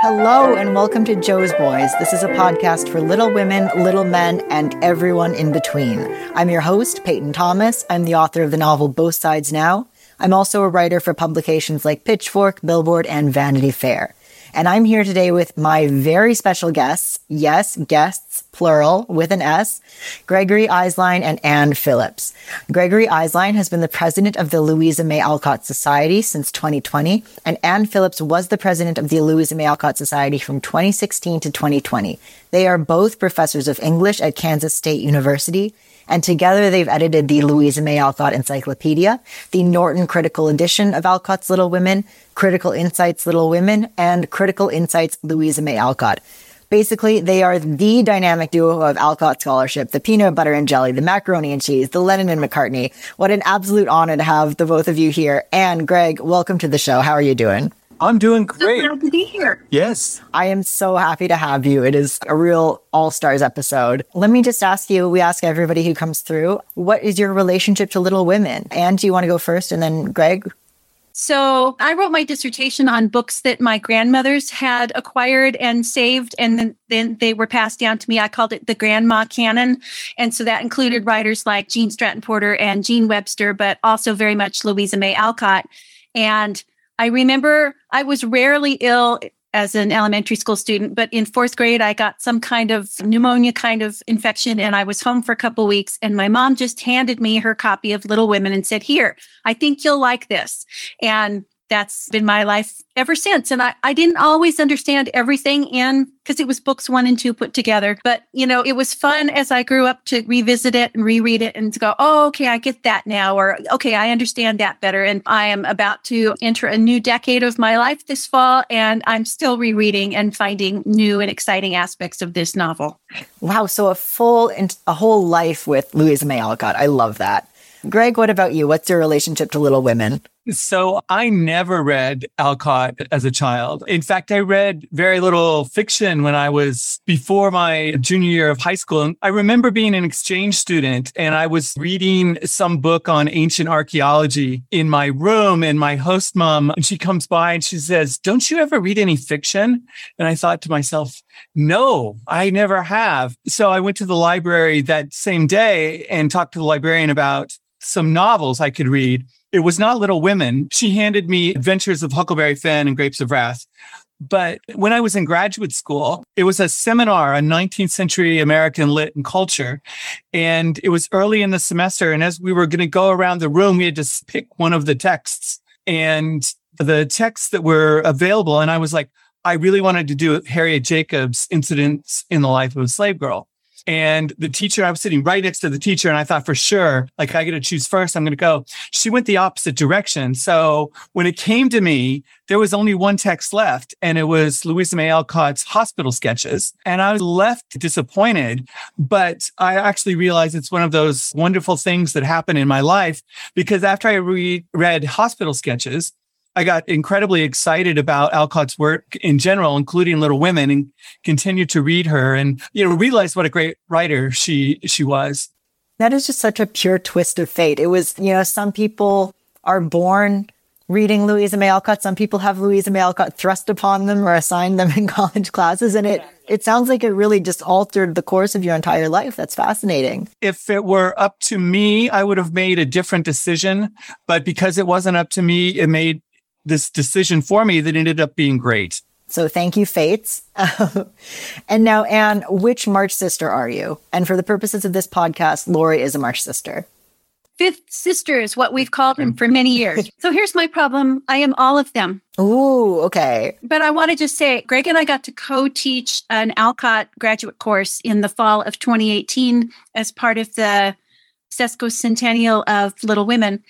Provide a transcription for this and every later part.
Hello, and welcome to Jo's Boys. This is a podcast for little women, little men, and everyone in between. I'm your host, Peyton Thomas. I'm the author of the novel Both Sides Now. I'm also a writer for publications like Pitchfork, Billboard, and Vanity Fair. And I'm here today with my very special guests. Yes, guests, plural, with an S, Gregory Eiselein and Anne Phillips. Gregory Eiselein has been the president of the Louisa May Alcott Society since 2020, and Anne Phillips was the president of the Louisa May Alcott Society from 2016 to 2020. They are both professors of English at Kansas State University and together they've edited the Louisa May Alcott Encyclopedia, the Norton Critical Edition of Alcott's Little Women, Critical Insights Little Women, and Critical Insights Louisa May Alcott. Basically, they are the dynamic duo of Alcott scholarship, the peanut butter and jelly, the macaroni and cheese, the Lennon and McCartney. What an absolute honor to have the both of you here. And Greg, welcome to the show. How are you doing? I'm doing great. So to be here. Yes. I am so happy to have you. It is a real all stars episode. Let me just ask you we ask everybody who comes through, what is your relationship to Little Women? And do you want to go first and then Greg? So I wrote my dissertation on books that my grandmothers had acquired and saved, and then, then they were passed down to me. I called it the grandma canon. And so that included writers like Gene Stratton Porter and Jean Webster, but also very much Louisa May Alcott. And I remember I was rarely ill as an elementary school student, but in fourth grade, I got some kind of pneumonia kind of infection and I was home for a couple weeks. And my mom just handed me her copy of Little Women and said, Here, I think you'll like this. And that's been my life ever since. And I, I didn't always understand everything in because it was books one and two put together. But, you know, it was fun as I grew up to revisit it and reread it and to go, oh, okay, I get that now. Or, okay, I understand that better. And I am about to enter a new decade of my life this fall. And I'm still rereading and finding new and exciting aspects of this novel. Wow. So a full, and a whole life with Louisa May Alcott. I love that. Greg, what about you? What's your relationship to Little Women? So I never read Alcott as a child. In fact, I read very little fiction when I was before my junior year of high school. And I remember being an exchange student and I was reading some book on ancient archaeology in my room and my host mom, and she comes by and she says, don't you ever read any fiction? And I thought to myself, no, I never have. So I went to the library that same day and talked to the librarian about some novels I could read. It was not Little Women. She handed me Adventures of Huckleberry Finn and Grapes of Wrath. But when I was in graduate school, it was a seminar on 19th century American lit and culture. And it was early in the semester. And as we were going to go around the room, we had to pick one of the texts and the texts that were available. And I was like, I really wanted to do Harriet Jacobs' incidents in the life of a slave girl. And the teacher, I was sitting right next to the teacher, and I thought for sure, like, I got to choose first. I'm going to go. She went the opposite direction. So when it came to me, there was only one text left, and it was Louisa May Alcott's hospital sketches. And I was left disappointed. But I actually realized it's one of those wonderful things that happen in my life because after I re- read hospital sketches, I got incredibly excited about Alcott's work in general, including Little Women, and continued to read her and you know realized what a great writer she she was. That is just such a pure twist of fate. It was, you know, some people are born reading Louisa May Alcott. Some people have Louisa May Alcott thrust upon them or assigned them in college classes. And it, it sounds like it really just altered the course of your entire life. That's fascinating. If it were up to me, I would have made a different decision. But because it wasn't up to me, it made this decision for me that ended up being great. So thank you, Fates. and now, Anne, which March sister are you? And for the purposes of this podcast, Laurie is a March sister. Fifth sister is what we've called him for many years. so here's my problem. I am all of them. Ooh, okay. But I want to just say, Greg and I got to co-teach an Alcott graduate course in the fall of 2018 as part of the sesquicentennial of Little Women.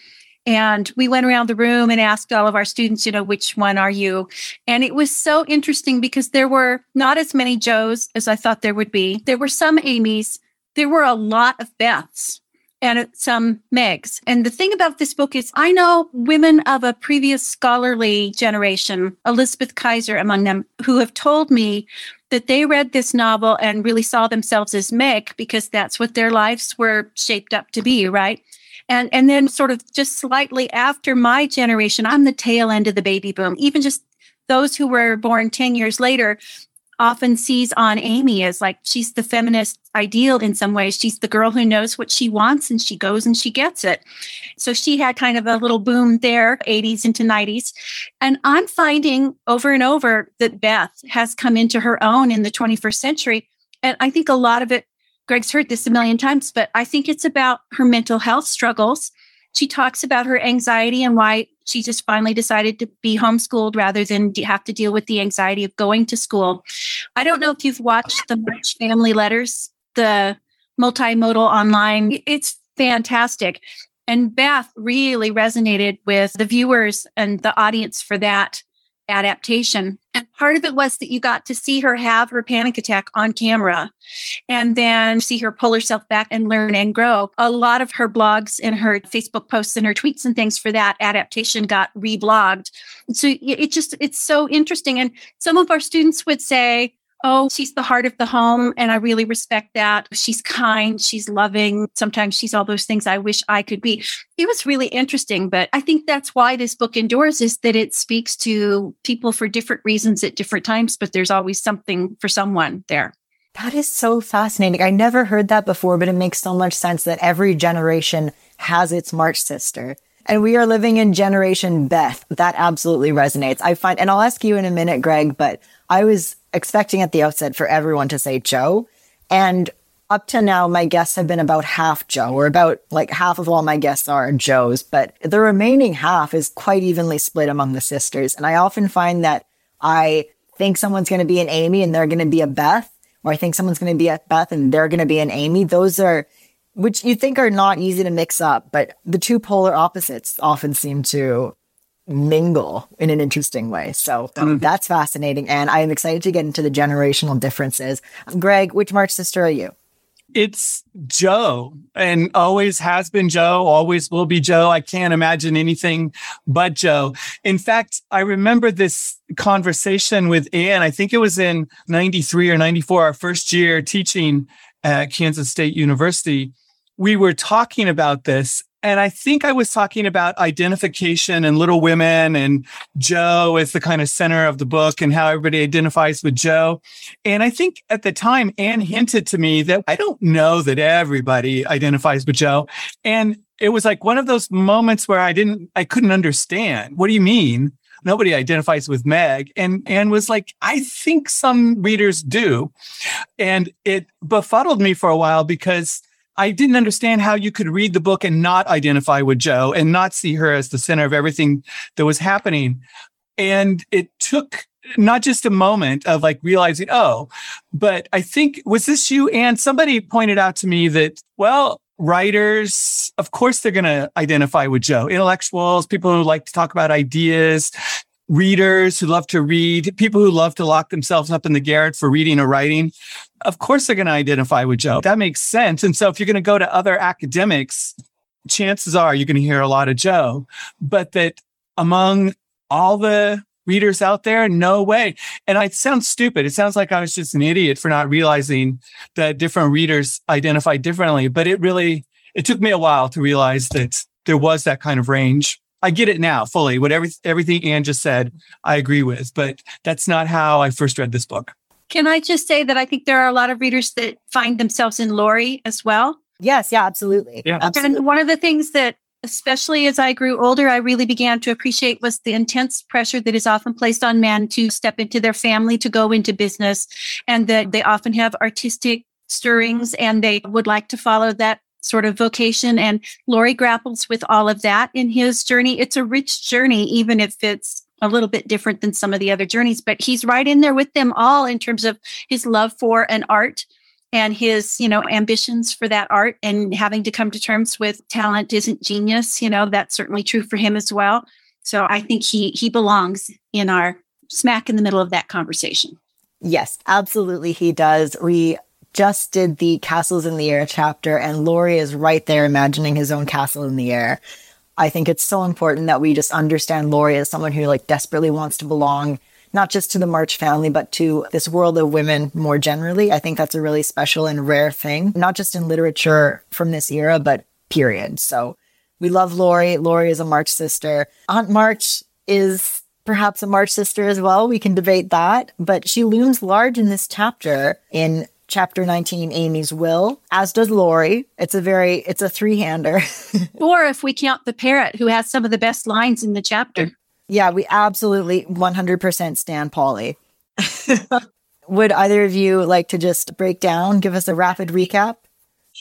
And we went around the room and asked all of our students, you know, which one are you? And it was so interesting because there were not as many Jos as I thought there would be. There were some Amy's. There were a lot of Beths and some Megs. And the thing about this book is I know women of a previous scholarly generation, Elizabeth Keyser among them, who have told me that they read this novel and really saw themselves as Meg because that's what their lives were shaped up to be, right? And and then sort of just slightly after my generation, I'm the tail end of the baby boom. Even just those who were born 10 years later often sees on Amy as like she's the feminist ideal in some ways. She's the girl who knows what she wants and she goes and she gets it. So she had kind of a little boom there, 80s into 90s. And I'm finding over and over that Beth has come into her own in the 21st century. And I think a lot of it, Greg's heard this a million times, but I think it's about her mental health struggles. She talks about her anxiety and why she just finally decided to be homeschooled rather than have to deal with the anxiety of going to school. I don't know if you've watched the March Family Letters, the multimodal online. It's fantastic. And Beth really resonated with the viewers and the audience for that adaptation. Part of it was that you got to see her have her panic attack on camera and then see her pull herself back and learn and grow. A lot of her blogs and her Facebook posts and her tweets and things for that adaptation got reblogged. So it just, it's so interesting. And some of our students would say, Oh, she's the heart of the home. And I really respect that. She's kind. She's loving. Sometimes she's all those things I wish I could be. It was really interesting. But I think that's why this book endures is that it speaks to people for different reasons at different times, but there's always something for someone there. That is so fascinating. I never heard that before, but it makes so much sense that every generation has its March sister. And we are living in generation Beth. That absolutely resonates. I find, and I'll ask you in a minute, Greg, but I was expecting at the outset for everyone to say Jo. And up to now, my guests have been about half Jo, or about like half of all my guests are Jos, but the remaining half is quite evenly split among the sisters. And I often find that I think someone's going to be an Amy and they're going to be a Beth, or I think someone's going to be a Beth and they're going to be an Amy. Those are, which you think are not easy to mix up, but the two polar opposites often seem to mingle in an interesting way. So mm-hmm. that's fascinating. And I am excited to get into the generational differences. Greg, which March sister are you? It's Jo and always has been Jo, always will be Jo. I can't imagine anything but Jo. In fact, I remember this conversation with Anne. I think it was in 93 or 94, our first year teaching at Kansas State University. We were talking about this and I think I was talking about identification and Little Women and Jo as the kind of center of the book and how everybody identifies with Jo. And I think at the time, Anne hinted to me that I don't know that everybody identifies with Jo. And it was like one of those moments where I didn't, I couldn't understand. What do you mean? Nobody identifies with Meg. And Anne was like, I think some readers do. And it befuddled me for a while because I didn't understand how you could read the book and not identify with Jo and not see her as the center of everything that was happening. And it took not just a moment of like realizing, oh, but I think, was this you? And somebody pointed out to me that, well, writers, of course, they're going to identify with Jo, Intellectuals, people who like to talk about ideas, readers who love to read, people who love to lock themselves up in the garret for reading or writing, of course they're going to identify with Jo. That makes sense. And so if you're going to go to other academics, chances are you're going to hear a lot of Jo, but that among all the readers out there, no way. And it sounds stupid. It sounds like I was just an idiot for not realizing that different readers identify differently, but it really, it took me a while to realize that there was that kind of range. I get it now fully. Whatever everything Anne just said, I agree with, but that's not how I first read this book. Can I just say that I think there are a lot of readers that find themselves in Laurie as well? Yes, yeah, absolutely. Yeah. Absolutely. And one of the things that especially as I grew older, I really began to appreciate was the intense pressure that is often placed on men to step into their family, to go into business, and that they often have artistic stirrings and they would like to follow that sort of vocation. And Laurie grapples with all of that in his journey. It's a rich journey, even if it's a little bit different than some of the other journeys, but he's right in there with them all in terms of his love for an art and his, you know, ambitions for that art and having to come to terms with talent isn't genius. You know, that's certainly true for him as well. So I think he he belongs in our smack in the middle of that conversation. Yes, absolutely he does. We just did the Castles in the Air chapter, and Laurie is right there imagining his own castle in the air. I think it's so important that we just understand Laurie as someone who like desperately wants to belong not just to the March family, but to this world of women more generally. I think that's a really special and rare thing, not just in literature from this era, but period. So we love Laurie. Laurie is a March sister. Aunt March is perhaps a March sister as well. We can debate that, but she looms large in this chapter in chapter 19 amy's will. As does laurie it's a very it's a three-hander. Or if we count the parrot who has some of the best lines in the chapter. Yeah we absolutely 100% stand polly. Would either of you like to just break down give us a rapid recap?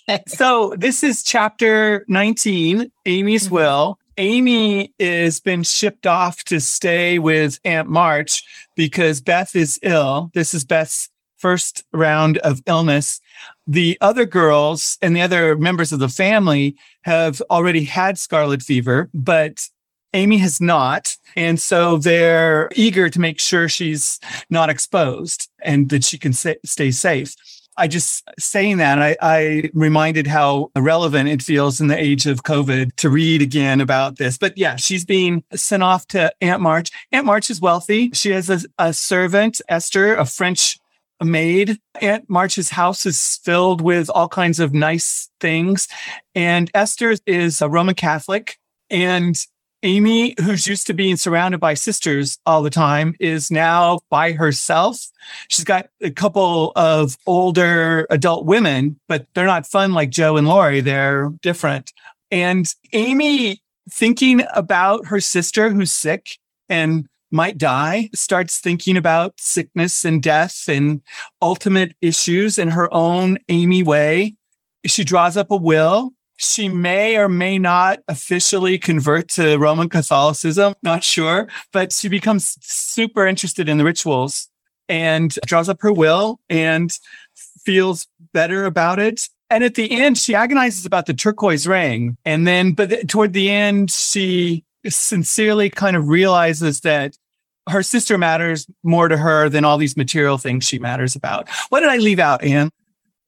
So this is chapter 19 amy's mm-hmm. will. Amy is been shipped off to stay with Aunt March because Beth is ill. This is Beth's first round of illness. The other girls and the other members of the family have already had scarlet fever, but Amy has not. And so they're eager to make sure she's not exposed and that she can sa- stay safe. I just saying that, I, I reminded how relevant it feels in the age of COVID to read again about this. But yeah, she's being sent off to Aunt March. Aunt March is wealthy. She has a, a servant, Esther, a French maid. Aunt March's house is filled with all kinds of nice things. And Esther is a Roman Catholic. And Amy, who's used to being surrounded by sisters all the time, is now by herself. She's got a couple of older adult women, but they're not fun like Jo and Laurie. They're different. And Amy, thinking about her sister who's sick and might die, starts thinking about sickness and death and ultimate issues in her own Amy way. She draws up a will she may or may not officially convert to Roman Catholicism, not sure, but she becomes super interested in the rituals and draws up her will and feels better about it. And at the end, she agonizes about the turquoise ring. And then, but th- toward the end, she sincerely kind of realizes that her sister matters more to her than all these material things she matters about. What did I leave out, Anne?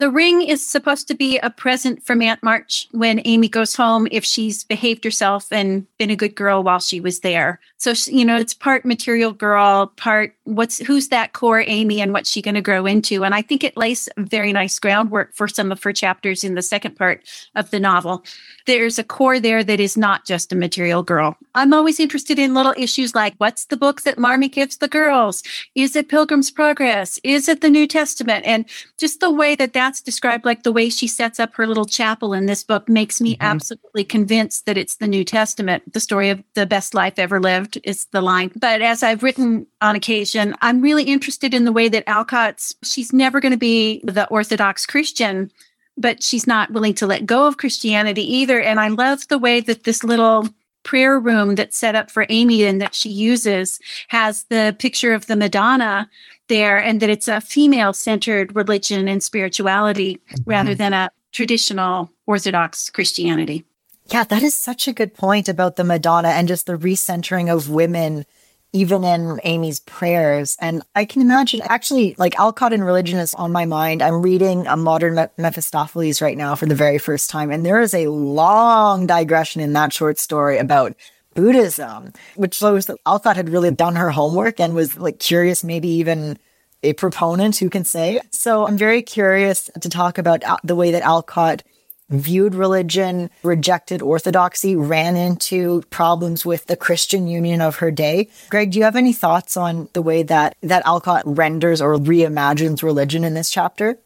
The ring is supposed to be a present from Aunt March when Amy goes home if she's behaved herself and been a good girl while she was there. So, you know, it's part material girl, part what's who's that core Amy and what's she going to grow into. And I think it lays very nice groundwork for some of her chapters in the second part of the novel. There's a core there that is not just a material girl. I'm always interested in little issues like what's the book that Marmee gives the girls? Is it Pilgrim's Progress? Is it the New Testament? And just the way that that that's described, like the way she sets up her little chapel in this book, makes me mm-hmm. absolutely convinced that it's the New Testament. The story of the best life ever lived is the line. But as I've written on occasion, I'm really interested in the way that Alcott's, she's never going to be the Orthodox Christian but she's not willing to let go of Christianity either. And I love the way that this little prayer room that's set up for Amy and that she uses has the picture of the Madonna there, and that it's a female centered religion and spirituality mm-hmm. rather than a traditional Orthodox Christianity. Yeah, that is such a good point about the Madonna and just the recentering of women even in Amy's prayers. And I can imagine actually like Alcott and religion is on my mind. I'm reading a modern Me- Mephistopheles right now for the very first time. And there is a long digression in that short story about Buddhism, which shows that Alcott had really done her homework and was like curious, maybe even a proponent who can say. So I'm very curious to talk about uh, the way that Alcott viewed religion, rejected orthodoxy, ran into problems with the Christian Union of her day. Greg, do you have any thoughts on the way that that Alcott renders or reimagines religion in this chapter?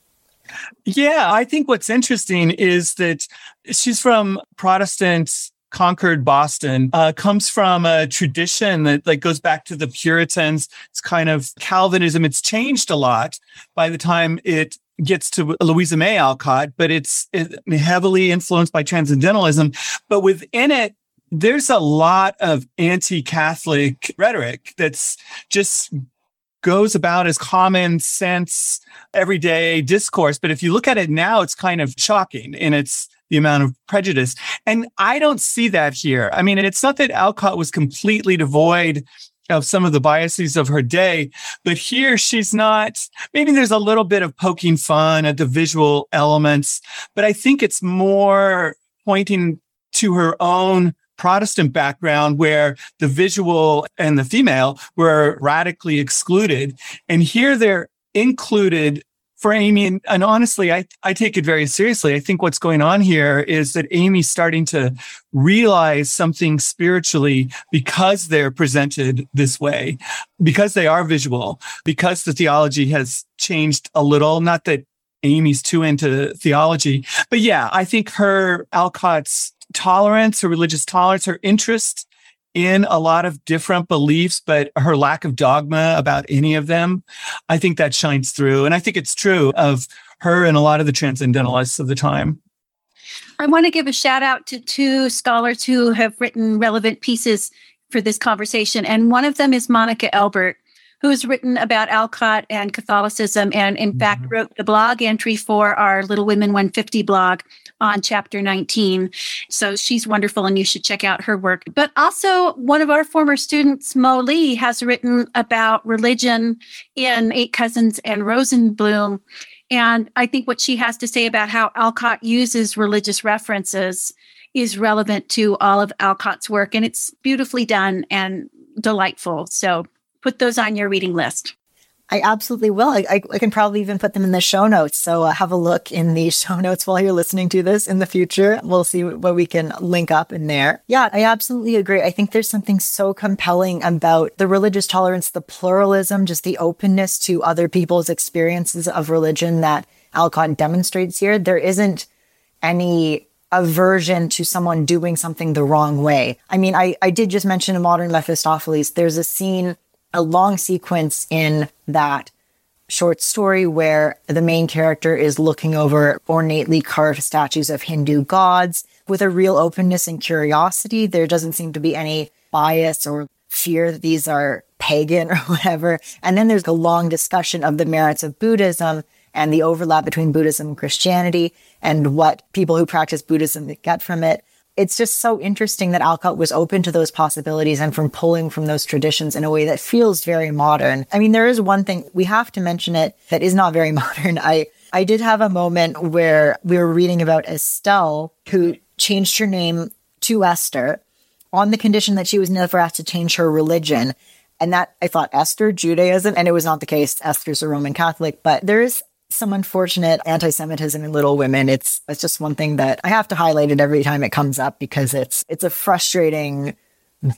Yeah, I think what's interesting is that she's from Protestant Concord Boston uh, comes from a tradition that like goes back to the Puritans. It's kind of Calvinism. It's changed a lot by the time it gets to Louisa May Alcott, but it's heavily influenced by transcendentalism. But within it, there's a lot of anti-Catholic rhetoric that's just goes about as common sense, everyday discourse. But if you look at it now, it's kind of shocking in its the amount of prejudice. And I don't see that here. I mean, it's not that Alcott was completely devoid of some of the biases of her day. But here she's not, maybe there's a little bit of poking fun at the visual elements, but I think it's more pointing to her own Protestant background where the visual and the female were radically excluded. And here they're included for Amy. And, and, honestly, I, I take it very seriously. I think what's going on here is that Amy's starting to realize something spiritually because they're presented this way, because they are visual, because the theology has changed a little. Not that Amy's too into theology, but yeah, I think her Alcott's tolerance, her religious tolerance, her interest in a lot of different beliefs, but her lack of dogma about any of them, I think that shines through. And I think it's true of her and a lot of the transcendentalists of the time. I want to give a shout out to two scholars who have written relevant pieces for this conversation. And one of them is Monica Elbert, who has written about Alcott and Catholicism and, in mm-hmm. fact, wrote the blog entry for our Little Women 150 blog on chapter 19. So she's wonderful and you should check out her work. But also, one of our former students, Mo Lee, has written about religion in Eight Cousins and Rose in Bloom. And I think what she has to say about how Alcott uses religious references is relevant to all of Alcott's work. And it's beautifully done and delightful. So put those on your reading list. I absolutely will. I, I, I, can probably even put them in the show notes. So uh, have a look in the show notes while you're listening to this in the future. We'll see what we can link up in there. Yeah, I absolutely agree. I think there's something so compelling about the religious tolerance, the pluralism, just the openness to other people's experiences of religion that Alcott demonstrates here. There isn't any aversion to someone doing something the wrong way. I mean, I, I did just mention a modern Mephistopheles. There's a scene a long sequence in that short story where the main character is looking over ornately carved statues of Hindu gods with a real openness and curiosity. There doesn't seem to be any bias or fear that these are pagan or whatever. And then there's a long discussion of the merits of Buddhism and the overlap between Buddhism and Christianity and what people who practice Buddhism get from it it's just so interesting that Alcott was open to those possibilities and from pulling from those traditions in a way that feels very modern. I mean, there is one thing we have to mention it that is not very modern. I, I did have a moment where we were reading about Estelle who changed her name to Esther on the condition that she was never asked to change her religion. And that I thought Esther, Judaism, and it was not the case. Esther's a Roman Catholic, but there is some unfortunate anti-Semitism in Little Women. It's it's just one thing that I have to highlight it every time it comes up because it's it's a frustrating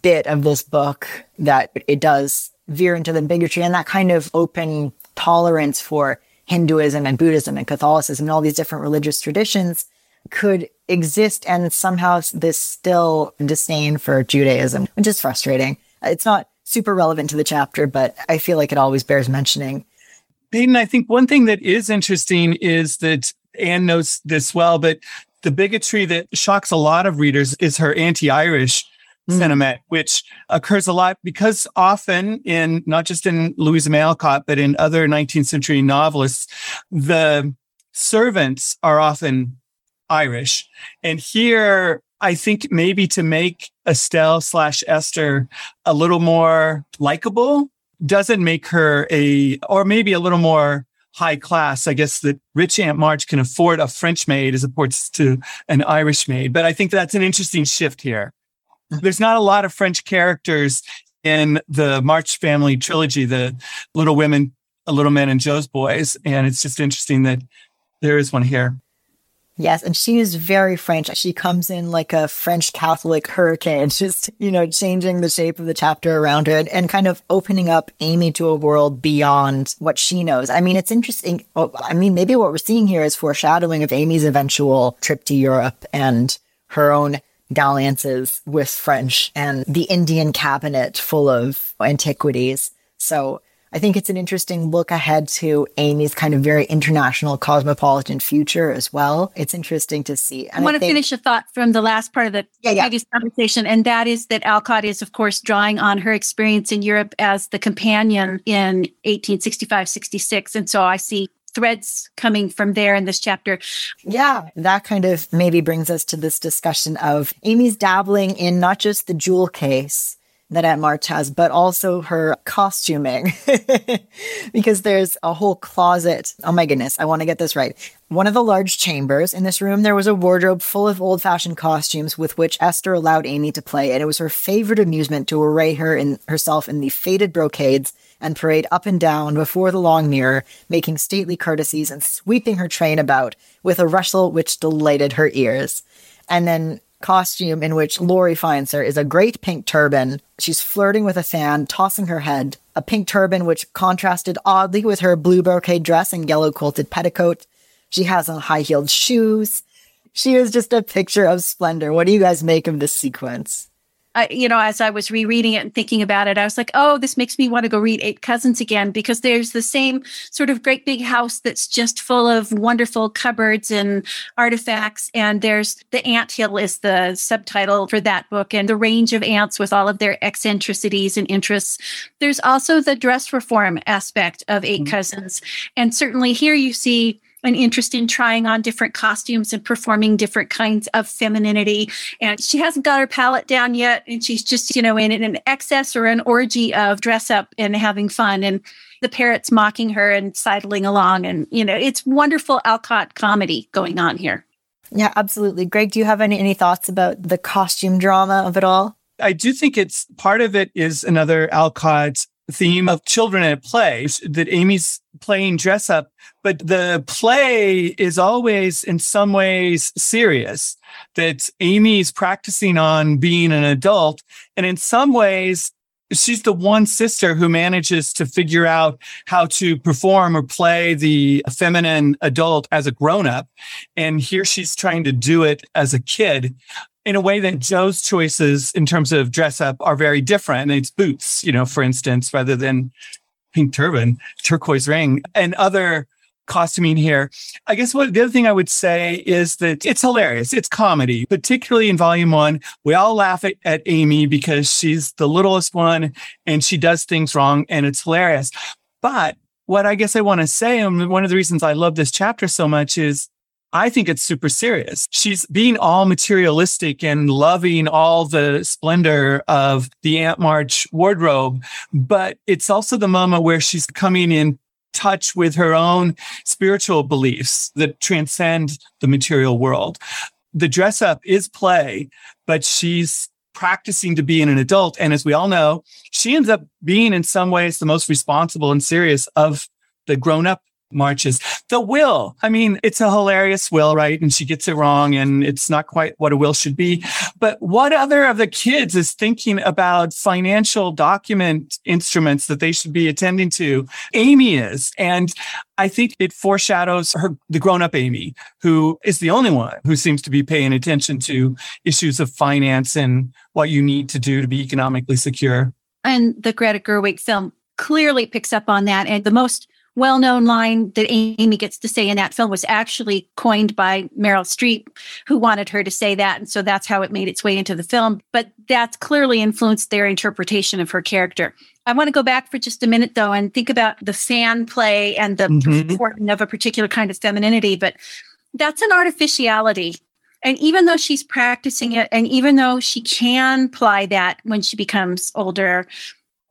bit of this book that it does veer into the bigotry and that kind of open tolerance for Hinduism and Buddhism and Catholicism and all these different religious traditions could exist and somehow this still disdain for Judaism, which is frustrating. It's not super relevant to the chapter, but I feel like it always bears mentioning. Peyton, I think one thing that is interesting is that Anne knows this well, but the bigotry that shocks a lot of readers is her anti-Irish mm. sentiment, which occurs a lot because often in not just in Louisa May Alcott, but in other 19th century novelists, the servants are often Irish. And here, I think maybe to make Estelle slash Esther a little more likable, doesn't make her a, or maybe a little more high class. I guess that rich Aunt March can afford a French maid as opposed to an Irish maid. But I think that's an interesting shift here. Mm-hmm. There's not a lot of French characters in the March family trilogy, the Little Women, a Little Men, and Jo's Boys. And it's just interesting that there is one here. Yes, and she is very French. She comes in like a French Catholic hurricane, just, you know, changing the shape of the chapter around her and, and kind of opening up Amy to a world beyond what she knows. I mean, it's interesting. Oh, I mean, maybe what we're seeing here is foreshadowing of Amy's eventual trip to Europe and her own dalliances with French and the Indian cabinet full of antiquities. So I think it's an interesting look ahead to Amy's kind of very international cosmopolitan future as well. It's interesting to see. And I want to finish a thought from the last part of the yeah, yeah. conversation, and that is that Alcott is, of course, drawing on her experience in Europe as the companion in 1865 66. And so I see threads coming from there in this chapter. Yeah, that kind of maybe brings us to this discussion of Amy's dabbling in not just the jewel case that Aunt March has, but also her costuming. because there's a whole closet. Oh my goodness, I want to get this right. One of the large chambers in this room, there was a wardrobe full of old fashioned costumes with which Esther allowed Amy to play, and it was her favorite amusement to array her in herself in the faded brocades and parade up and down before the long mirror, making stately courtesies and sweeping her train about with a rustle which delighted her ears. And then costume in which Laurie finds her is a great pink turban. She's flirting with a fan, tossing her head. A pink turban which contrasted oddly with her blue brocade dress and yellow quilted petticoat. She has on high heeled shoes. She is just a picture of splendor. What do you guys make of this sequence? I, you know, as I was rereading it and thinking about it, I was like, oh, this makes me want to go read Eight Cousins again because there's the same sort of great big house that's just full of wonderful cupboards and artifacts. And there's the ant hill is the subtitle for that book and the range of ants with all of their eccentricities and interests. There's also the dress reform aspect of 8 mm-hmm. Cousins. And certainly here you see an interest in trying on different costumes and performing different kinds of femininity. And she hasn't got her palette down yet. And she's just, you know, in, in an excess or an orgy of dress up and having fun. And the parrots mocking her and sidling along. And, you know, it's wonderful Alcott comedy going on here. Yeah, absolutely. Greg, do you have any, any thoughts about the costume drama of it all? I do think it's part of it is another Alcott theme of children at play that Amy's playing dress up, but the play is always in some ways serious that Amy's practicing on being an adult. And in some ways, she's the one sister who manages to figure out how to perform or play the feminine adult as a grown up. And here she's trying to do it as a kid in a way that Jo's choices in terms of dress up are very different. And it's boots, you know, for instance, rather than pink turban, turquoise ring, and other costuming here. I guess what the other thing I would say is that it's hilarious. It's comedy, particularly in volume one. We all laugh at, at Amy because she's the littlest one and she does things wrong and it's hilarious. But what I guess I want to say, and one of the reasons I love this chapter so much is I think it's super serious. She's being all materialistic and loving all the splendor of the Aunt March wardrobe, but it's also the moment where she's coming in touch with her own spiritual beliefs that transcend the material world. The dress up is play, but she's practicing to be an adult. And as we all know, she ends up being in some ways the most responsible and serious of the grown up marches. The will, I mean, it's a hilarious will, right? And she gets it wrong and it's not quite what a will should be. But what other of the kids is thinking about financial document instruments that they should be attending to? Amy is. And I think it foreshadows her, the grown up Amy, who is the only one who seems to be paying attention to issues of finance and what you need to do to be economically secure. And the Greta Gerwig film clearly picks up on that. And the most well known line that Amy gets to say in that film was actually coined by Meryl Streep, who wanted her to say that. And so that's how it made its way into the film. But that's clearly influenced their interpretation of her character. I want to go back for just a minute, though, and think about the fan play and the mm-hmm. of a particular kind of femininity. But that's an artificiality and even though she's practicing it, and even though she can apply that when she becomes older,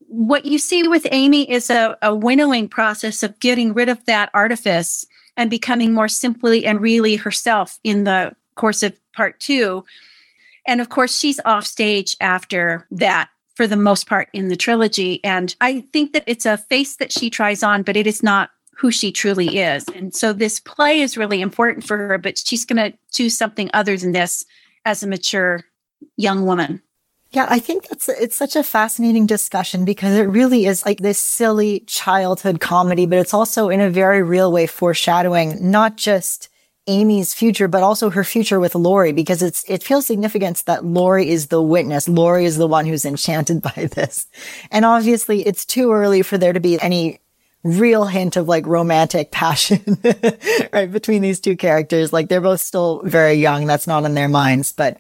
what you see with Amy is a, a winnowing process of getting rid of that artifice and becoming more simply and really herself in the course of part two. And of course, she's off stage after that for the most part in the trilogy. And I think that it's a face that she tries on, but it is not who she truly is. And so this play is really important for her, but she's going to choose something other than this as a mature young woman. Yeah, I think that's it's such a fascinating discussion because it really is like this silly childhood comedy, but it's also in a very real way foreshadowing not just Amy's future, but also her future with Laurie, because it's it feels significant that Laurie is the witness. Laurie is the one who's enchanted by this. And obviously it's too early for there to be any real hint of like romantic passion, right, between these two characters. Like they're both still very young. That's not in their minds, but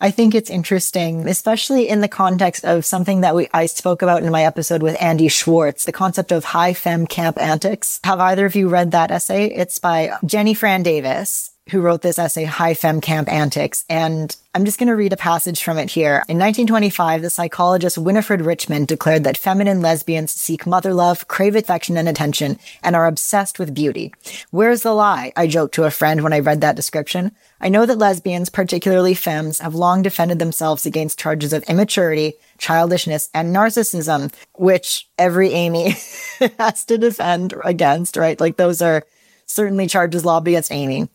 I think it's interesting, especially in the context of something that we, I spoke about in my episode with Andy Schwartz, the concept of high femme camp antics. Have either of you read that essay? It's by Jenny Fran Davis, who wrote this essay, High Femme Camp Antics. And I'm just going to read a passage from it here. In 1925, the psychologist Winifred Richmond declared that feminine lesbians seek mother love, crave affection and attention, and are obsessed with beauty. Where's the lie? I joked to a friend when I read that description. I know that lesbians, particularly femmes, have long defended themselves against charges of immaturity, childishness, and narcissism, which every Amy has to defend against, right? Like those are certainly charges lobby against Amy.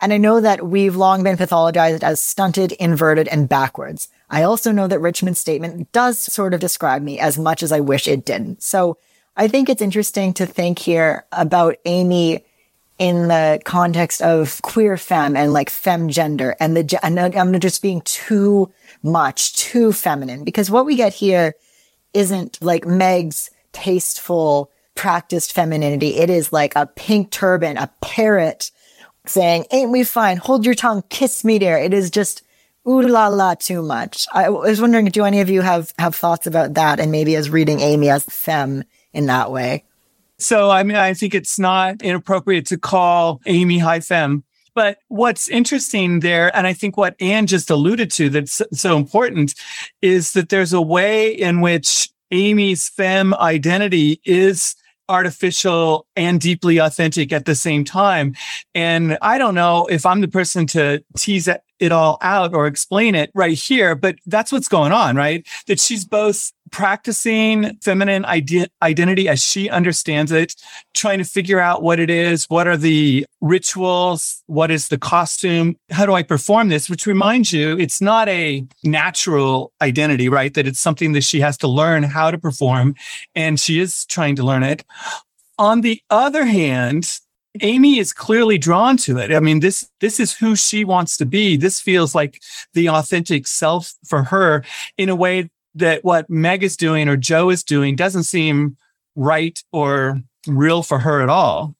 And I know that we've long been pathologized as stunted, inverted, and backwards. I also know that Richmond's statement does sort of describe me as much as I wish it didn't. So I think it's interesting to think here about Amy in the context of queer femme and like femme gender and the, and I'm just being too much, too feminine because what we get here isn't like Meg's tasteful, practiced femininity. It is like a pink turban, a parrot saying, ain't we fine? Hold your tongue. Kiss me, dear. It is just ooh la la too much. I was wondering, do any of you have, have thoughts about that and maybe as reading Amy as femme in that way? So, I mean, I think it's not inappropriate to call Amy high femme. But what's interesting there, and I think what Anne just alluded to that's so important, is that there's a way in which Amy's femme identity is artificial and deeply authentic at the same time. And I don't know if I'm the person to tease it all out or explain it right here, but that's what's going on, right? That she's both practicing feminine ide- identity as she understands it, trying to figure out what it is, what are the rituals, what is the costume, how do I perform this? Which reminds you, it's not a natural identity, right? That it's something that she has to learn how to perform, and she is trying to learn it. On the other hand, Amy is clearly drawn to it. I mean, this this is who she wants to be. This feels like the authentic self for her in a way that what Meg is doing or Jo is doing doesn't seem right or real for her at all.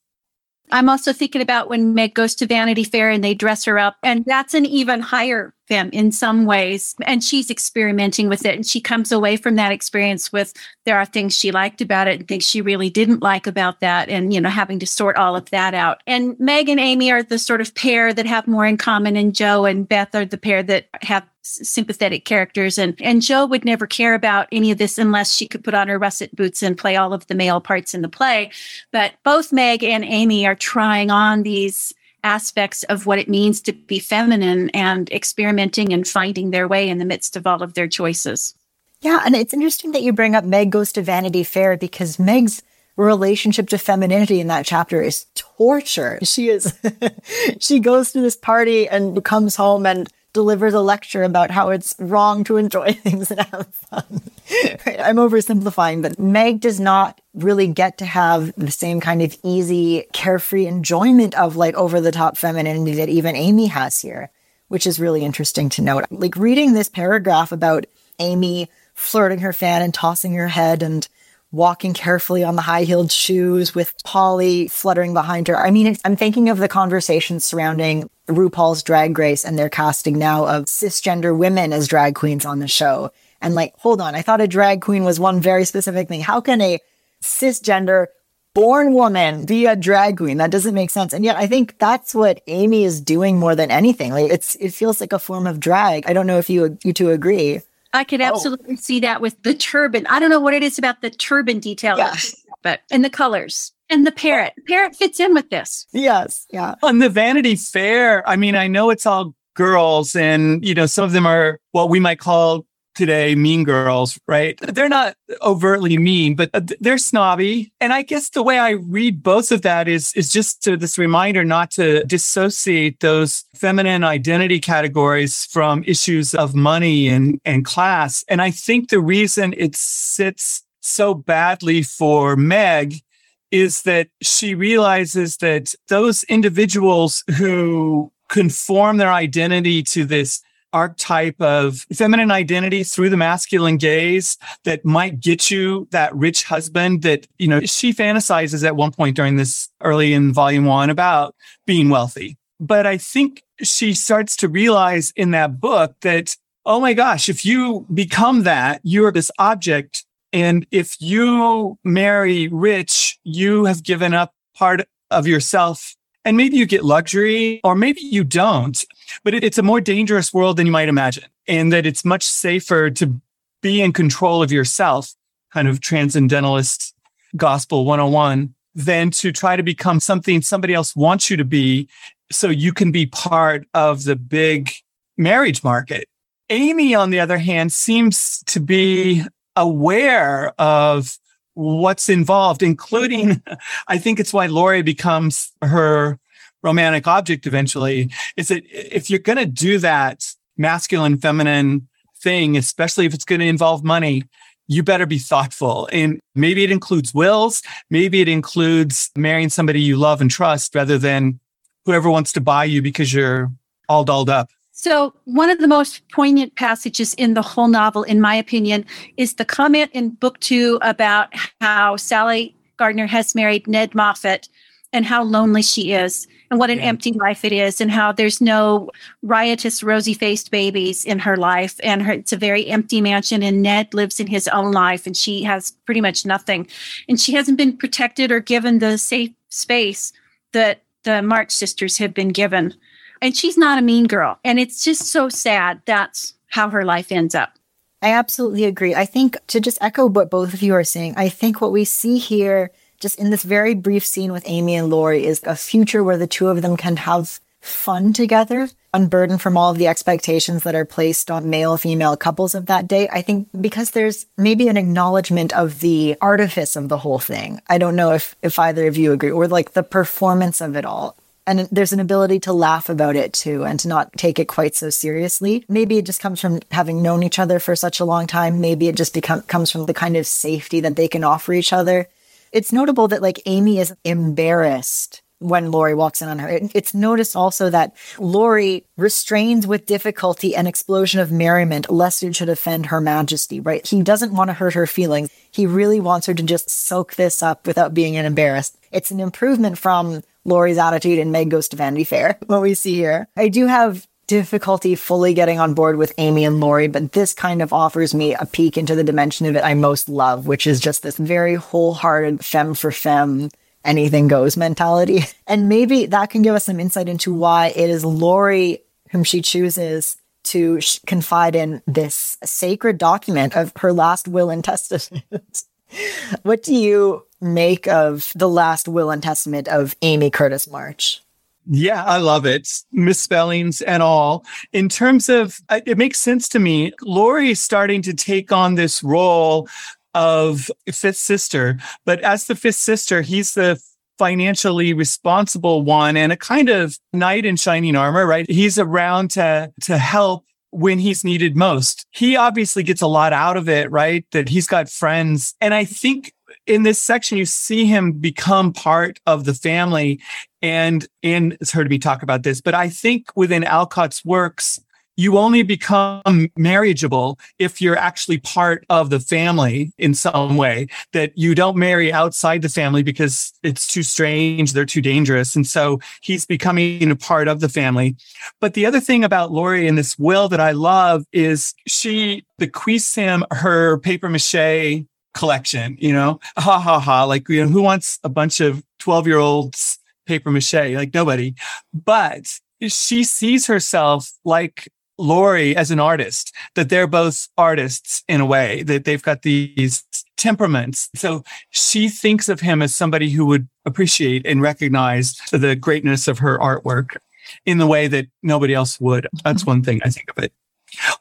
I'm also thinking about when Meg goes to Vanity Fair and they dress her up, and that's an even higher femme in some ways. And she's experimenting with it. And she comes away from that experience with there are things she liked about it and things she really didn't like about that. And, you know, having to sort all of that out. And Meg and Amy are the sort of pair that have more in common. And Jo and Beth are the pair that have sympathetic characters and and Jo would never care about any of this unless she could put on her russet boots and play all of the male parts in the play but both Meg and Amy are trying on these aspects of what it means to be feminine and experimenting and finding their way in the midst of all of their choices yeah and it's interesting that you bring up Meg goes to Vanity Fair because Meg's relationship to femininity in that chapter is torture. She is, she goes to this party and comes home and delivers a lecture about how it's wrong to enjoy things and have fun. I'm oversimplifying, but Meg does not really get to have the same kind of easy, carefree enjoyment of like over the top femininity that even Amy has here, which is really interesting to note. Like reading this paragraph about Amy flirting her fan and tossing her head and walking carefully on the high heeled shoes with Polly fluttering behind her. I mean, I'm thinking of the conversations surrounding RuPaul's Drag Race and their casting now of cisgender women as drag queens on the show. And like, hold on, I thought a drag queen was one very specific thing. How can a cisgender born woman be a drag queen? That doesn't make sense. And yet I think that's what Amy is doing more than anything. Like it's, it feels like a form of drag. I don't know if you, you two agree. I could oh. absolutely oh. see that with the turban. I don't know what it is about the turban detail, yeah. but and the colors and the parrot. The parrot fits in with this. Yes. Yeah. On the Vanity Fair, I mean, I know it's all girls and, you know, some of them are what we might call today mean girls, right? They're not overtly mean, but uh, they're snobby. And I guess the way I read both of that is, is just to this reminder not to dissociate those feminine identity categories from issues of money and, and class. And I think the reason it sits so badly for Meg is that she realizes that those individuals who conform their identity to this archetype of feminine identity through the masculine gaze that might get you that rich husband that, you know, she fantasizes at one point during this early in volume one about being wealthy. But I think she starts to realize in that book that, oh my gosh, if you become that, you're this object. And if you marry rich, you have given up part of yourself And maybe you get luxury or maybe you don't, but it, it's a more dangerous world than you might imagine and that it's much safer to be in control of yourself, kind of transcendentalist gospel 101, than to try to become something somebody else wants you to be so you can be part of the big marriage market. Amy, on the other hand, seems to be aware of what's involved, including, I think it's why Laurie becomes her romantic object eventually, is that if you're going to do that masculine, feminine thing, especially if it's going to involve money, you better be thoughtful. And maybe it includes wills. Maybe it includes marrying somebody you love and trust rather than whoever wants to buy you because you're all dolled up. So, one of the most poignant passages in the whole novel, in my opinion, is the comment in book two about how Sally Gardiner has married Ned Moffat and how lonely she is and what an yeah. empty life it is and how there's no riotous rosy faced babies in her life. And her, it's a very empty mansion and ned lives in his own life and she has pretty much nothing. And she hasn't been protected or given the safe space that the march sisters have been given. And she's not a mean girl. And it's just so sad that's how her life ends up. I absolutely agree. I think to just echo what both of you are saying i think what we see here just in this very brief scene with Amy and Laurie is a future where the two of them can have fun together, unburdened from all of the expectations that are placed on male female couples of that day. I think because there's maybe an acknowledgement of the artifice of the whole thing. I don't know if if either of you agree or like the performance of it all. And there's an ability to laugh about it too and to not take it quite so seriously. Maybe it just comes from having known each other for such a long time. Maybe it just become, comes from the kind of safety that they can offer each other it's notable that like Amy is embarrassed when Laurie walks in on her. It's noticed also that Laurie restrains with difficulty an explosion of merriment lest it should offend her majesty, right? He doesn't want to hurt her feelings. He really wants her to just soak this up without being embarrassed. It's an improvement from Laurie's attitude in Meg Goes to Vanity Fair, what we see here. I do have difficulty fully getting on board with Amy and Laurie, but this kind of offers me a peek into the dimension of it I most love, which is just this very wholehearted femme for femme, anything goes mentality. And maybe that can give us some insight into why it is Laurie whom she chooses to sh- confide in this sacred document of her last will and testament. what do you make of the last will and testament of Amy Curtis March? Yeah, I love it. Misspellings and all. In terms of, uh, it makes sense to me. Laurie is starting to take on this role of fifth sister, but as the fifth sister, he's the financially responsible one and a kind of knight in shining armor, right? He's around to, to help when he's needed most. He obviously gets a lot out of it, right? That he's got friends. And I think in this section, you see him become part of the family. And, and it's heard me talk about this, but I think within Alcott's works, you only become marriageable if you're actually part of the family in some way that you don't marry outside the family because it's too strange they're too dangerous and so he's becoming a part of the family but the other thing about Laurie in this will that I love is she bequeaths him her paper mache collection, you know, ha ha ha. Like, you know, who wants a bunch of 12 year olds paper mache? Like nobody. But she sees herself like Laurie as an artist, that they're both artists in a way, that they've got these temperaments. So she thinks of him as somebody who would appreciate and recognize the greatness of her artwork in the way that nobody else would. That's mm-hmm. one thing I think of it.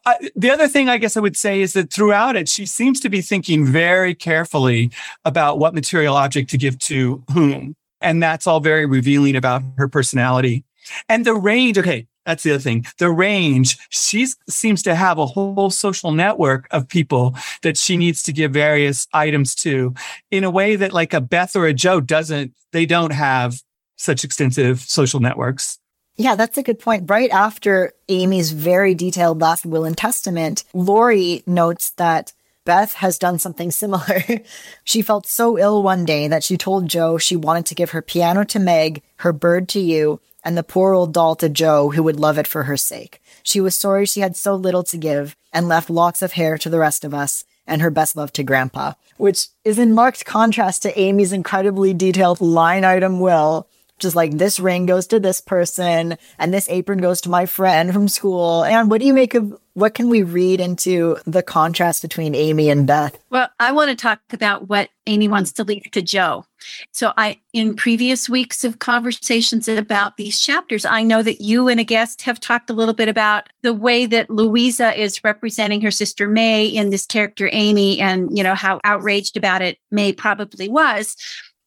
Uh, the other thing I guess I would say is that throughout it, she seems to be thinking very carefully about what material object to give to whom. And that's all very revealing about her personality. And the range, okay, that's the other thing. The range, she seems to have a whole social network of people that she needs to give various items to in a way that like a Beth or a Jo doesn't, they don't have such extensive social networks. Yeah, that's a good point. Right after Amy's very detailed last will and testament, Laurie notes that Beth has done something similar. she felt so ill one day that she told Jo she wanted to give her piano to Meg, her bird to you, and the poor old doll to Jo, who would love it for her sake. She was sorry she had so little to give and left locks of hair to the rest of us and her best love to Grandpa, which is in marked contrast to Amy's incredibly detailed line item will just like this ring goes to this person and this apron goes to my friend from school. And what do you make of what can we read into the contrast between Amy and Beth? Well, I want to talk about what Amy wants to leave to Jo. So I in previous weeks of conversations about these chapters, I know that you and a guest have talked a little bit about the way that Louisa is representing her sister May in this character Amy and you know how outraged about it May probably was.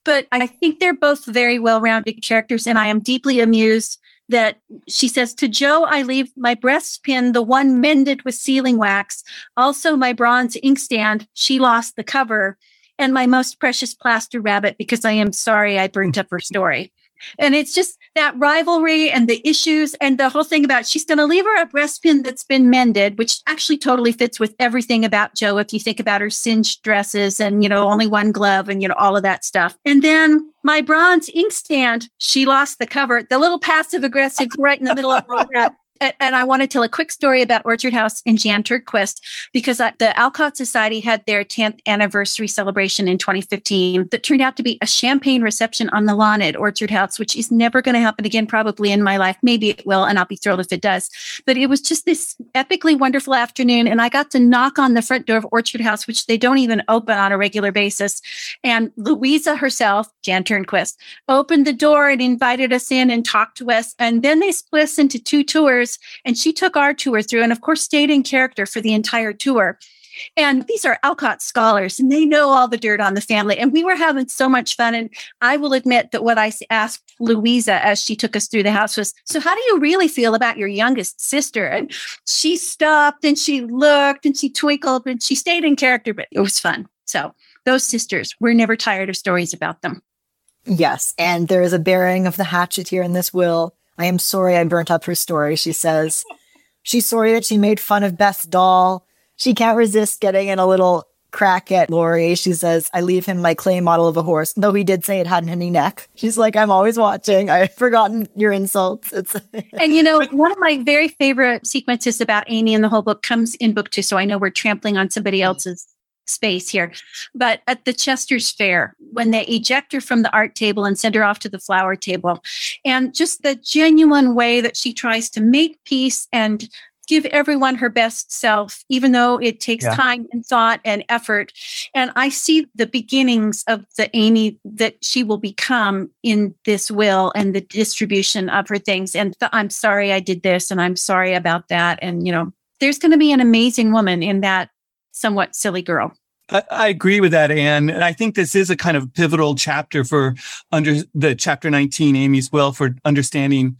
But I think they're both very well-rounded characters and I am deeply amused that she says to Jo, I leave my breastpin, the one mended with sealing wax, also my bronze inkstand. She lost the cover and my most precious plaster rabbit because I am sorry I burnt up her story. And it's just that rivalry and the issues and the whole thing about she's going to leave her a breastpin that's been mended, which actually totally fits with everything about Jo. If you think about her singed dresses and, you know, only one glove and, you know, all of that stuff. And then my bronze inkstand, she lost the cover, the little passive aggressive right in the middle of all that and I want to tell a quick story about Orchard House and Jan Turnquist because the Alcott Society had their 10th anniversary celebration in 2015 that turned out to be a champagne reception on the lawn at Orchard House, which is never going to happen again, probably in my life. Maybe it will, and I'll be thrilled if it does. But it was just this epically wonderful afternoon, and I got to knock on the front door of Orchard House, which they don't even open on a regular basis. And Louisa herself, Jan Turnquist, opened the door and invited us in and talked to us. And then they split us into two tours tours and she took our tour through and of course stayed in character for the entire tour. And these are Alcott scholars and they know all the dirt on the family. And we were having so much fun. And I will admit that what I asked Louisa as she took us through the house was, So, how do you really feel about your youngest sister? And she stopped and she looked and she twinkled and she stayed in character, but it was fun. So, those sisters, we're never tired of stories about them. Yes. And there is a bearing of the hatchet here in this will. I am sorry I burnt up her story, she says. She's sorry that she made fun of Beth's doll. She can't resist getting in a little crack at Laurie. She says, I leave him my clay model of a horse, though he did say it hadn't any neck. She's like, I'm always watching. I've forgotten your insults. It's and you know, one of my very favorite sequences about Amy in the whole book comes in book two. So I know we're trampling on somebody mm-hmm. else's space here. But at the Chester's Fair, when they eject her from the art table and send her off to the flower table, and just the genuine way that she tries to make peace and give everyone her best self, even though it takes yeah. time and thought and effort. And I see the beginnings of the Amy that she will become in this will and the distribution of her things. And the, I'm sorry I did this and I'm sorry about that. And, you know, there's going to be an amazing woman in that somewhat silly girl. I, agree with that, Anne. And I think this is a kind of pivotal chapter for under the chapter 19, Amy's will for understanding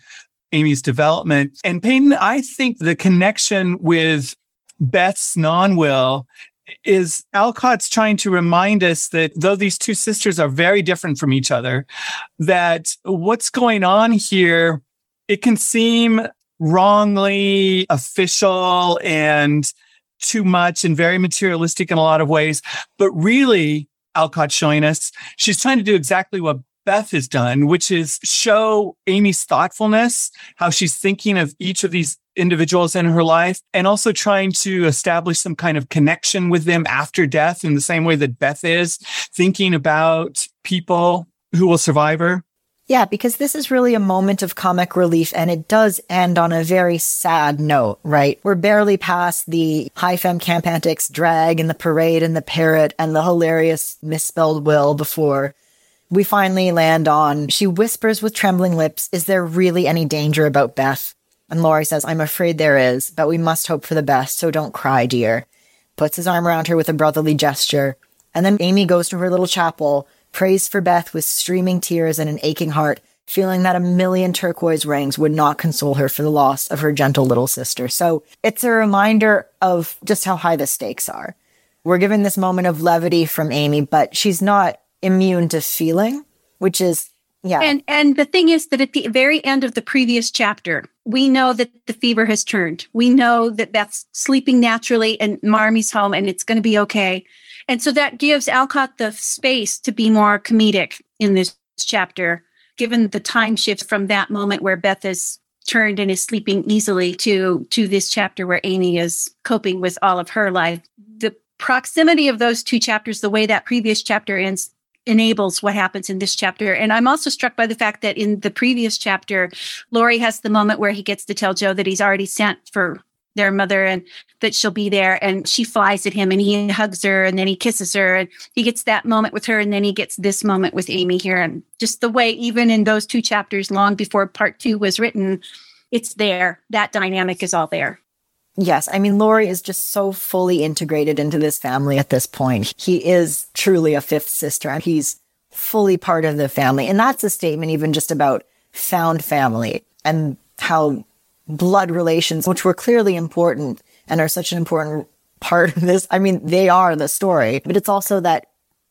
Amy's development. And Peyton, I think the connection with Beth's non-will is Alcott's trying to remind us that though these two sisters are very different from each other, that what's going on here, it can seem wrongly official and too much and very materialistic in a lot of ways. But really, Alcott's showing us she's trying to do exactly what Beth has done, which is show Amy's thoughtfulness, how she's thinking of each of these individuals in her life, and also trying to establish some kind of connection with them after death in the same way that Beth is, thinking about people who will survive her. Yeah, because this is really a moment of comic relief and it does end on a very sad note, right? We're barely past the high femme camp antics drag and the parade and the parrot and the hilarious misspelled will before we finally land on she whispers with trembling lips, Is there really any danger about Beth? And Laurie says, I'm afraid there is, but we must hope for the best, so don't cry, dear. Puts his arm around her with a brotherly gesture. And then Amy goes to her little chapel prays for Beth with streaming tears and an aching heart, feeling that a million turquoise rings would not console her for the loss of her gentle little sister. So it's a reminder of just how high the stakes are. We're given this moment of levity from Amy, but she's not immune to feeling, which is yeah. And and the thing is that at the very end of the previous chapter, we know that the fever has turned. We know that Beth's sleeping naturally in Marmee's home and it's going to be okay. And so that gives Alcott the space to be more comedic in this chapter, given the time shift from that moment where Beth is turned and is sleeping easily to to this chapter where Amy is coping with all of her life. The proximity of those two chapters, the way that previous chapter ends, enables what happens in this chapter. And I'm also struck by the fact that in the previous chapter, Laurie has the moment where he gets to tell Jo that he's already sent for their mother and that she'll be there. And she flies at him and he hugs her and then he kisses her and he gets that moment with her. And then he gets this moment with Amy here. And just the way, even in those two chapters, long before part two was written, it's there. That dynamic is all there. Yes. I mean, Laurie is just so fully integrated into this family at this point. He is truly a fifth sister. He's fully part of the family. And that's a statement even just about found family and how blood relations, which were clearly important and are such an important part of this. I mean, they are the story, but it's also that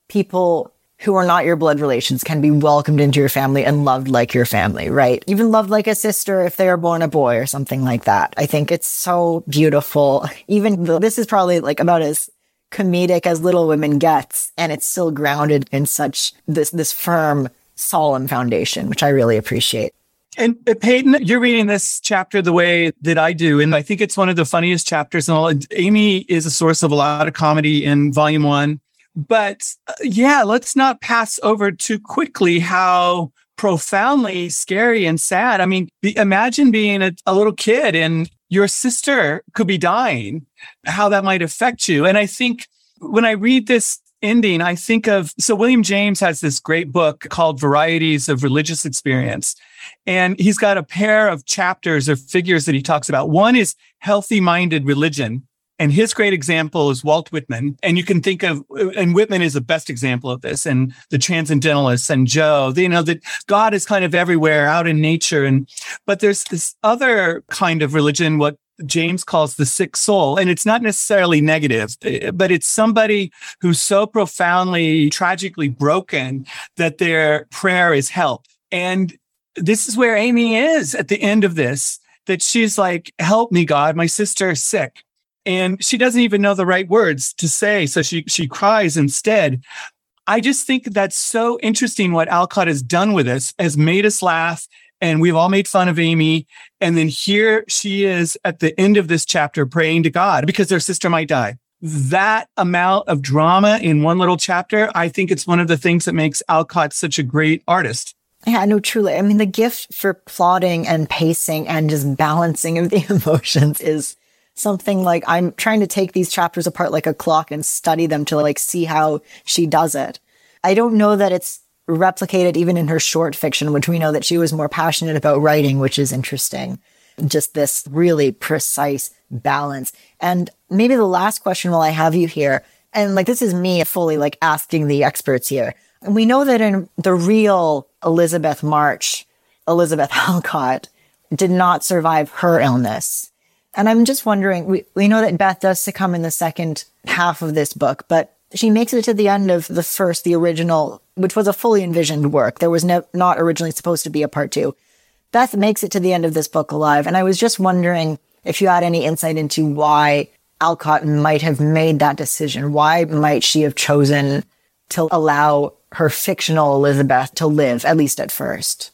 people who are not your blood relations can be welcomed into your family and loved like your family, right? Even loved like a sister if they are born a boy or something like that. I think it's so beautiful. Even though this is probably like about as comedic as Little Women gets, and it's still grounded in such this this firm, solemn foundation, which I really appreciate. And uh, Peyton, you're reading this chapter the way that I do, and I think it's one of the funniest chapters. And all. Amy is a source of a lot of comedy in Volume One but uh, yeah, let's not pass over too quickly how profoundly scary and sad. I mean, be, imagine being a, a little kid and your sister could be dying, how that might affect you. And I think when I read this ending, I think of so William James has this great book called Varieties of Religious Experience. And he's got a pair of chapters or figures that he talks about. One is healthy minded religion. And his great example is Walt Whitman. And you can think of, and Whitman is the best example of this, and the transcendentalists and Jo, you know, that God is kind of everywhere out in nature. And, but there's this other kind of religion, what James calls the sick soul. And it's not necessarily negative, eh, eh, but it's somebody who's so profoundly, tragically broken that their prayer is help. And this is where Amy is at the end of this, that she's like, help me, God, my sister is sick and she doesn't even know the right words to say. So she, she cries instead. I just think that's so interesting what Alcott has done with us, has made us laugh. And we've all made fun of Amy. And then here she is at the end of this chapter praying to God because their sister might die. That amount of drama in one little chapter, I think it's one of the things that makes Alcott such a great artist. Yeah, no, truly. I mean, the gift for plotting and pacing and just balancing of the emotions is something like I'm trying to take these chapters apart like a clock and study them to like see how she does it. I don't know that it's replicated even in her short fiction, which we know that she was more passionate about writing, which is interesting. Just this really precise balance. And maybe the last question while I have you here, and like this is me fully like asking the experts here. And we know that in the real Elizabeth March, Elizabeth Alcott did not survive her illness. And I'm just wondering, we, we know that Beth does succumb in the second half of this book, but she makes it to the end of the first, the original, which was a fully envisioned work. There was no, not originally supposed to be a part two. Beth makes it to the end of this book alive. And I was just wondering if you had any insight into why Alcott might have made that decision. Why might she have chosen to allow her fictional Elizabeth to live, at least at first?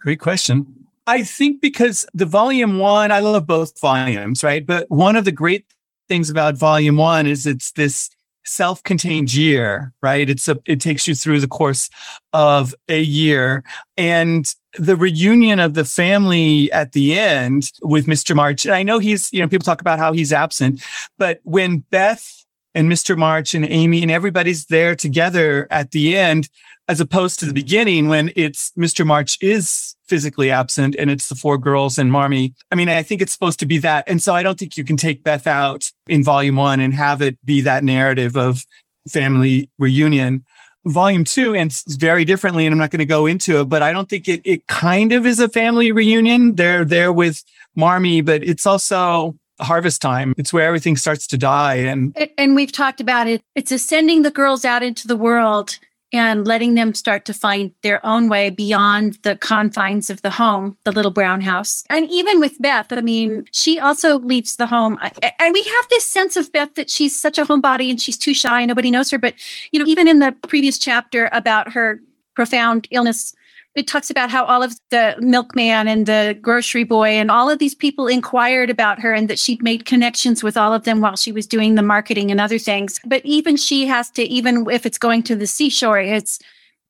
Great question. I think because the volume one, I love both volumes, right? But one of the great things about volume one is it's this self-contained year, right? It's a, it takes you through the course of a year and the reunion of the family at the end with Mr. March. And I know he's, you know, people talk about how he's absent, but when Beth and Mr. March and Amy and everybody's there together at the end, as opposed to the beginning when it's Mr. March is physically absent and it's the four girls and Marmee. I mean, I think it's supposed to be that. And so I don't think you can take Beth out in volume one and have it be that narrative of family reunion. Volume two ends very differently, and I'm not going to go into it, but I don't think it, it kind of is a family reunion. They're there with Marmee, but it's also harvest time. It's where everything starts to die. And and we've talked about it. It's sending the girls out into the world and letting them start to find their own way beyond the confines of the home, the little brown house. And even with Beth, I mean, she also leaves the home. And we have this sense of Beth that she's such a homebody and she's too shy, nobody knows her. But, you know, even in the previous chapter about her profound illness, it talks about how all of the milkman and the grocery boy and all of these people inquired about her and that she'd made connections with all of them while she was doing the marketing and other things. But even she has to, even if it's going to the seashore, it's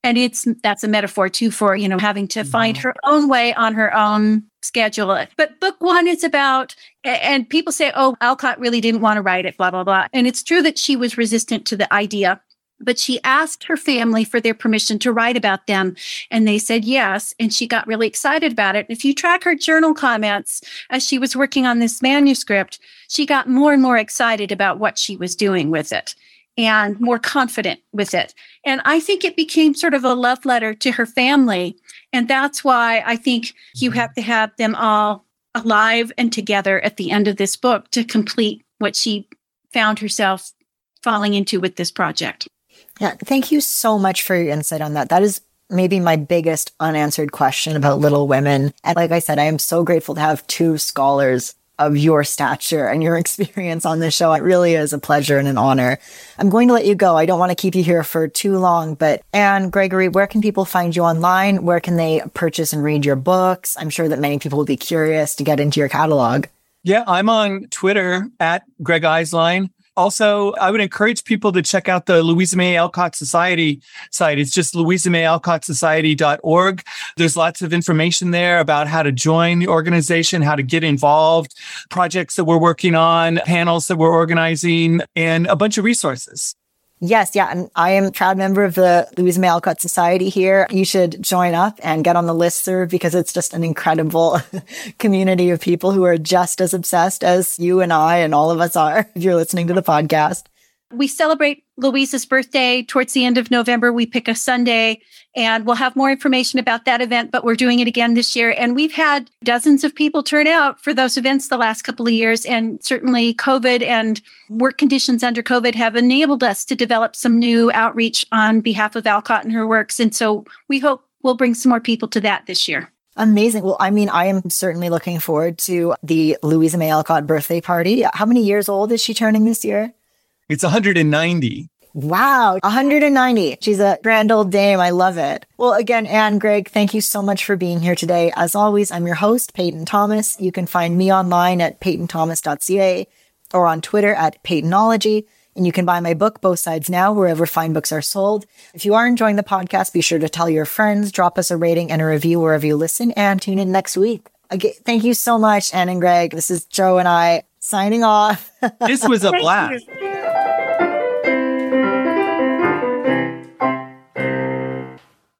and it's that's a metaphor too for you know having to find mm-hmm. her own way on her own schedule but book one is about and people say oh alcott really didn't want to write it blah blah blah and it's true that she was resistant to the idea but she asked her family for their permission to write about them and they said yes and she got really excited about it And if you track her journal comments as she was working on this manuscript she got more and more excited about what she was doing with it and more confident with it. And I think it became sort of a love letter to her family. And that's why I think you mm-hmm. have to have them all alive and together at the end of this book to complete what she found herself falling into with this project. Yeah, thank you so much for your insight on that. That is maybe my biggest unanswered question about Little Women. And like I said, I am so grateful to have two scholars of your stature and your experience on this show. It really is a pleasure and an honor. I'm going to let you go. I don't want to keep you here for too long, but Anne Gregory, where can people find you online? Where can they purchase and read your books? I'm sure that many people will be curious to get into your catalog. Yeah, I'm on Twitter at Greg Eiselein. Also, I would encourage people to check out the Louisa May Alcott Society site. It's just louisamayalcottsociety.org. There's lots of information there about how to join the organization, how to get involved, projects that we're working on, panels that we're organizing, and a bunch of resources. Yes, yeah. And I am a proud member of the Louisa May Alcott Society here. You should join up and get on the list serve because it's just an incredible community of people who are just as obsessed as you and I and all of us are if you're listening to the podcast. We celebrate Louisa's birthday towards the end of November. We pick a Sunday and we'll have more information about that event, but we're doing it again this year. And we've had dozens of people turn out for those events the last couple of years. And certainly COVID and work conditions under COVID have enabled us to develop some new outreach on behalf of Alcott and her works. And so we hope we'll bring some more people to that this year. Amazing. Well, I mean, I am certainly looking forward to the Louisa May Alcott birthday party. How many years old is she turning this year? It's 190. Wow, 190. She's a grand old dame. I love it. Well, again, Anne, Greg, thank you so much for being here today. As always, I'm your host, Peyton Thomas. You can find me online at peytonthomas.ca or on Twitter at Peytonology. And you can buy my book, Both Sides Now, wherever fine books are sold. If you are enjoying the podcast, be sure to tell your friends, drop us a rating and a review wherever you listen, and tune in next week. Again, thank you so much, Anne and Greg. This is Joe and I signing off. this was a blast.